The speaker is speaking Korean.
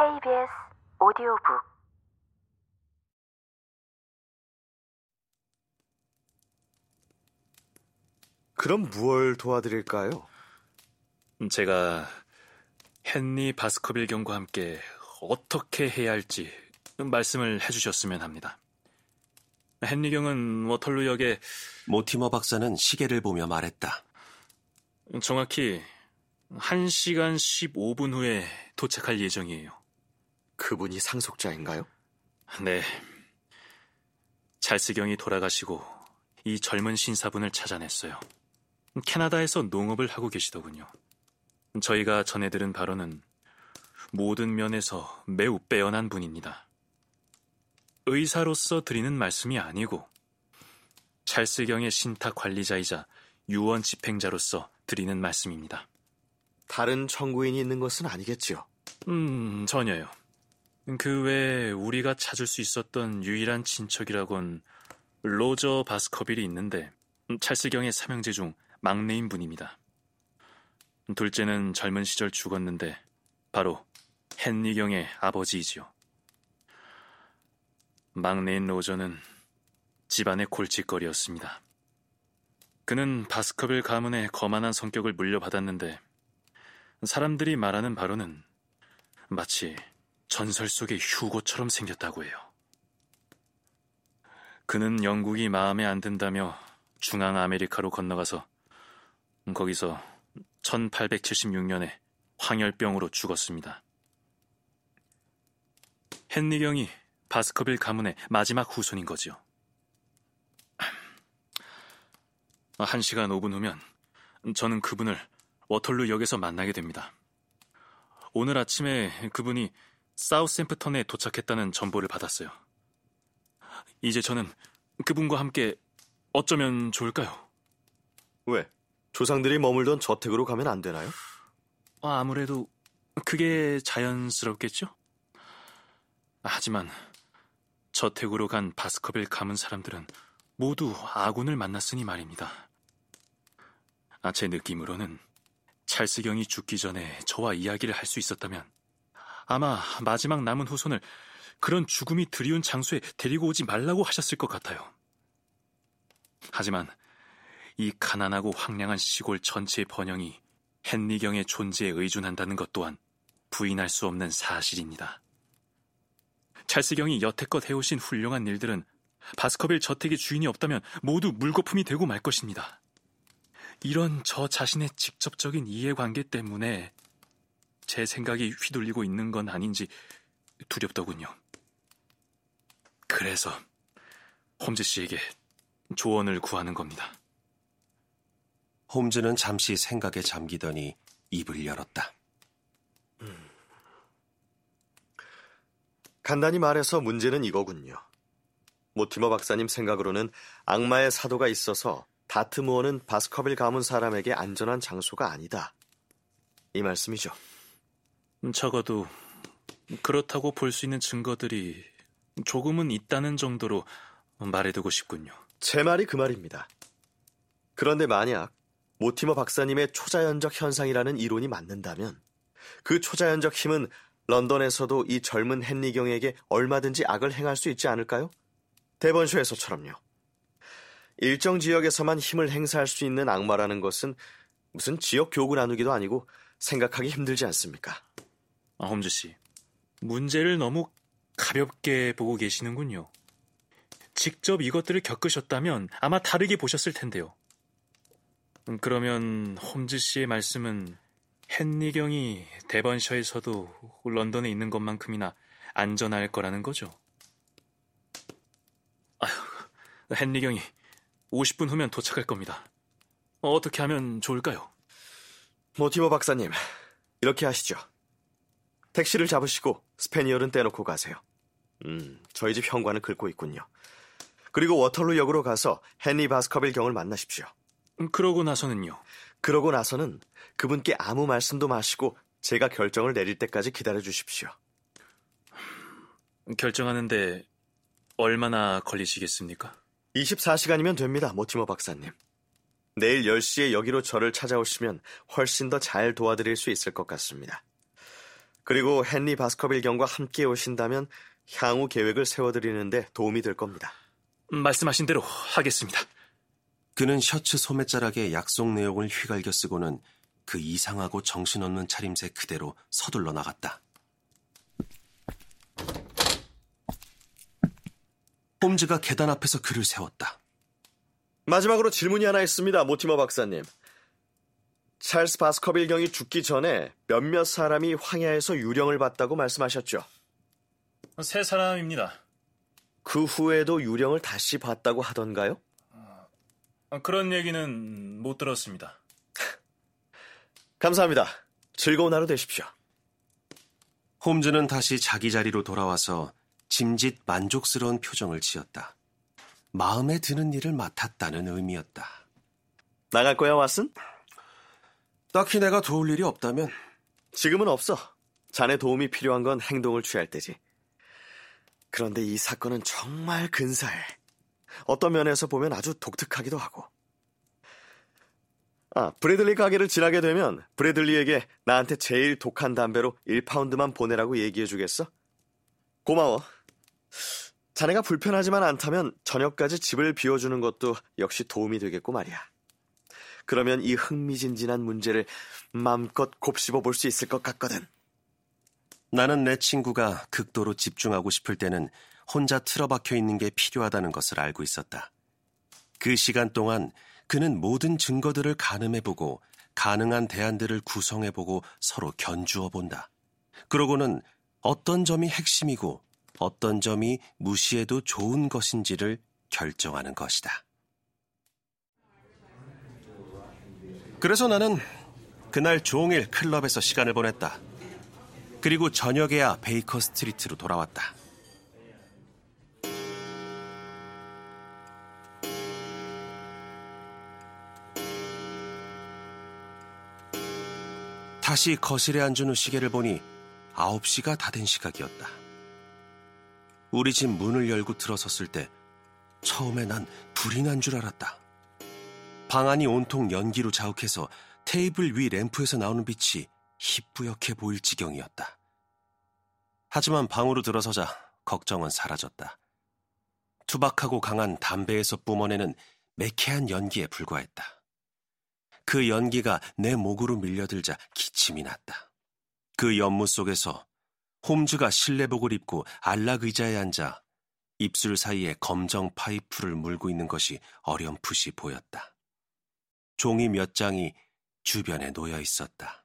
KBS 오디오북 그럼 무얼 도와드릴까요? 제가 헨리 바스커빌 경과 함께 어떻게 해야 할지 말씀을 해주셨으면 합니다. 헨리 경은 워털루역에 모티머 박사는 시계를 보며 말했다. 정확히 1시간 15분 후에 도착할 예정이에요. 그분이 상속자인가요? 네. 찰스경이 돌아가시고 이 젊은 신사분을 찾아냈어요. 캐나다에서 농업을 하고 계시더군요. 저희가 전해 들은 바로는 모든 면에서 매우 빼어난 분입니다. 의사로서 드리는 말씀이 아니고 찰스경의 신탁 관리자이자 유언 집행자로서 드리는 말씀입니다. 다른 청구인이 있는 것은 아니겠지요. 음, 전혀요. 그 외에 우리가 찾을 수 있었던 유일한 친척이라곤 로저 바스커빌이 있는데 찰스경의 삼형제 중 막내인 분입니다. 둘째는 젊은 시절 죽었는데 바로 헨리경의 아버지이지요. 막내인 로저는 집안의 골칫거리였습니다. 그는 바스커빌 가문의 거만한 성격을 물려받았는데 사람들이 말하는 바로는 마치 전설 속의 휴고처럼 생겼다고 해요. 그는 영국이 마음에 안 든다며 중앙 아메리카로 건너가서 거기서 1876년에 황열병으로 죽었습니다. 헨리경이 바스커빌 가문의 마지막 후손인 거지요. 한 시간 5분 후면 저는 그분을 워털루 역에서 만나게 됩니다. 오늘 아침에 그분이 사우샘프턴에 도착했다는 정보를 받았어요. 이제 저는 그분과 함께 어쩌면 좋을까요? 왜? 조상들이 머물던 저택으로 가면 안 되나요? 아, 아무래도 그게 자연스럽겠죠? 하지만 저택으로 간 바스커빌 가문 사람들은 모두 아군을 만났으니 말입니다. 아, 제 느낌으로는 찰스경이 죽기 전에 저와 이야기를 할 수 있었다면 아마 마지막 남은 후손을 그런 죽음이 드리운 장소에 데리고 오지 말라고 하셨을 것 같아요. 하지만 이 가난하고 황량한 시골 전체의 번영이 헨리경의 존재에 의존한다는 것 또한 부인할 수 없는 사실입니다. 찰스경이 여태껏 해오신 훌륭한 일들은 바스커빌 저택의 주인이 없다면 모두 물거품이 되고 말 것입니다. 이런 저 자신의 직접적인 이해관계 때문에 제 생각이 휘둘리고 있는 건 아닌지 두렵더군요. 그래서 홈즈 씨에게 조언을 구하는 겁니다. 홈즈는 잠시 생각에 잠기더니 입을 열었다. 간단히 말해서 문제는 이거군요. 모티머 박사님 생각으로는 악마의 사도가 있어서 다트무어는 바스커빌 가문 사람에게 안전한 장소가 아니다. 이 말씀이죠. 적어도 그렇다고 볼 수 있는 증거들이 조금은 있다는 정도로 말해두고 싶군요. 제 말이 그 말입니다. 그런데 만약 모티머 박사님의 초자연적 현상이라는 이론이 맞는다면 그 초자연적 힘은 런던에서도 이 젊은 헨리경에게 얼마든지 악을 행할 수 있지 않을까요? 대번쇼에서처럼요. 일정 지역에서만 힘을 행사할 수 있는 악마라는 것은 무슨 지역 교구 나누기도 아니고 생각하기 힘들지 않습니까? 아, 홈즈 씨, 문제를 너무 가볍게 보고 계시는군요. 직접 이것들을 겪으셨다면 아마 다르게 보셨을 텐데요. 음, 그러면 홈즈 씨의 말씀은 헨리경이 대번셔에서도 런던에 있는 것만큼이나 안전할 거라는 거죠. 아휴, 헨리경이 50분 후면 도착할 겁니다. 어떻게 하면 좋을까요? 모티머 박사님, 이렇게 하시죠. 택시를 잡으시고 스페니얼은 떼놓고 가세요. 음, 저희 집 현관을 긁고 있군요. 그리고 워털루 역으로 가서 헨리 바스커빌 경을 만나십시오. 음, 그러고 나서는요? 그러고 나서는 그분께 아무 말씀도 마시고 제가 결정을 내릴 때까지 기다려 주십시오. 결정하는데 얼마나 걸리시겠습니까? 24시간이면 됩니다, 모티머 박사님. 내일 10시에 여기로 저를 찾아오시면 훨씬 더 잘 도와드릴 수 있을 것 같습니다. 그리고 헨리 바스커빌 경과 함께 오신다면 향후 계획을 세워드리는데 도움이 될 겁니다. 말씀하신 대로 하겠습니다. 그는 셔츠 소매자락에 약속 내용을 휘갈겨 쓰고는 그 이상하고 정신없는 차림새 그대로 서둘러 나갔다. 홈즈가 계단 앞에서 그를 세웠다. 마지막으로 질문이 하나 있습니다, 모티머 박사님. 찰스 바스커빌 경이 죽기 전에 몇몇 사람이 황야에서 유령을 봤다고 말씀하셨죠. 세 사람입니다. 그 후에도 유령을 다시 봤다고 하던가요? 그런 얘기는 못 들었습니다. 감사합니다. 즐거운 하루 되십시오. 홈즈는 다시 자기 자리로 돌아와서 짐짓 만족스러운 표정을 지었다. 마음에 드는 일을 맡았다는 의미였다. 나갈 거야, 왓슨? 딱히 내가 도울 일이 없다면 지금은 없어. 자네 도움이 필요한 건 행동을 취할 때지. 그런데 이 사건은 정말 근사해. 어떤 면에서 보면 아주 독특하기도 하고. 아, 브래들리 가게를 지나게 되면 브래들리에게 나한테 제일 독한 담배로 1파운드만 보내라고 얘기해 주겠어? 고마워. 자네가 불편하지만 않다면 저녁까지 집을 비워주는 것도 역시 도움이 되겠고 말이야. 그러면 이 흥미진진한 문제를 마음껏 곱씹어 볼 수 있을 것 같거든. 나는 내 친구가 극도로 집중하고 싶을 때는 혼자 틀어박혀 있는 게 필요하다는 것을 알고 있었다. 그 시간 동안 그는 모든 증거들을 가늠해보고 가능한 대안들을 구성해보고 서로 견주어 본다. 그러고는 어떤 점이 핵심이고 어떤 점이 무시해도 좋은 것인지를 결정하는 것이다. 그래서 나는 그날 종일 클럽에서 시간을 보냈다. 그리고 저녁에야 베이커 스트리트로 돌아왔다. 다시 거실에 앉은 후 시계를 보니 9시가 다 된 시각이었다. 우리 집 문을 열고 들어섰을 때 처음에 난 불이 난 줄 알았다. 방 안이 온통 연기로 자욱해서 테이블 위 램프에서 나오는 빛이 희뿌옇게 보일 지경이었다. 하지만 방으로 들어서자 걱정은 사라졌다. 투박하고 강한 담배에서 뿜어내는 매캐한 연기에 불과했다. 그 연기가 내 목으로 밀려들자 기침이 났다. 그 연무 속에서 홈즈가 실내복을 입고 안락 의자에 앉아 입술 사이에 검정 파이프를 물고 있는 것이 어렴풋이 보였다. 종이 몇 장이 주변에 놓여 있었다.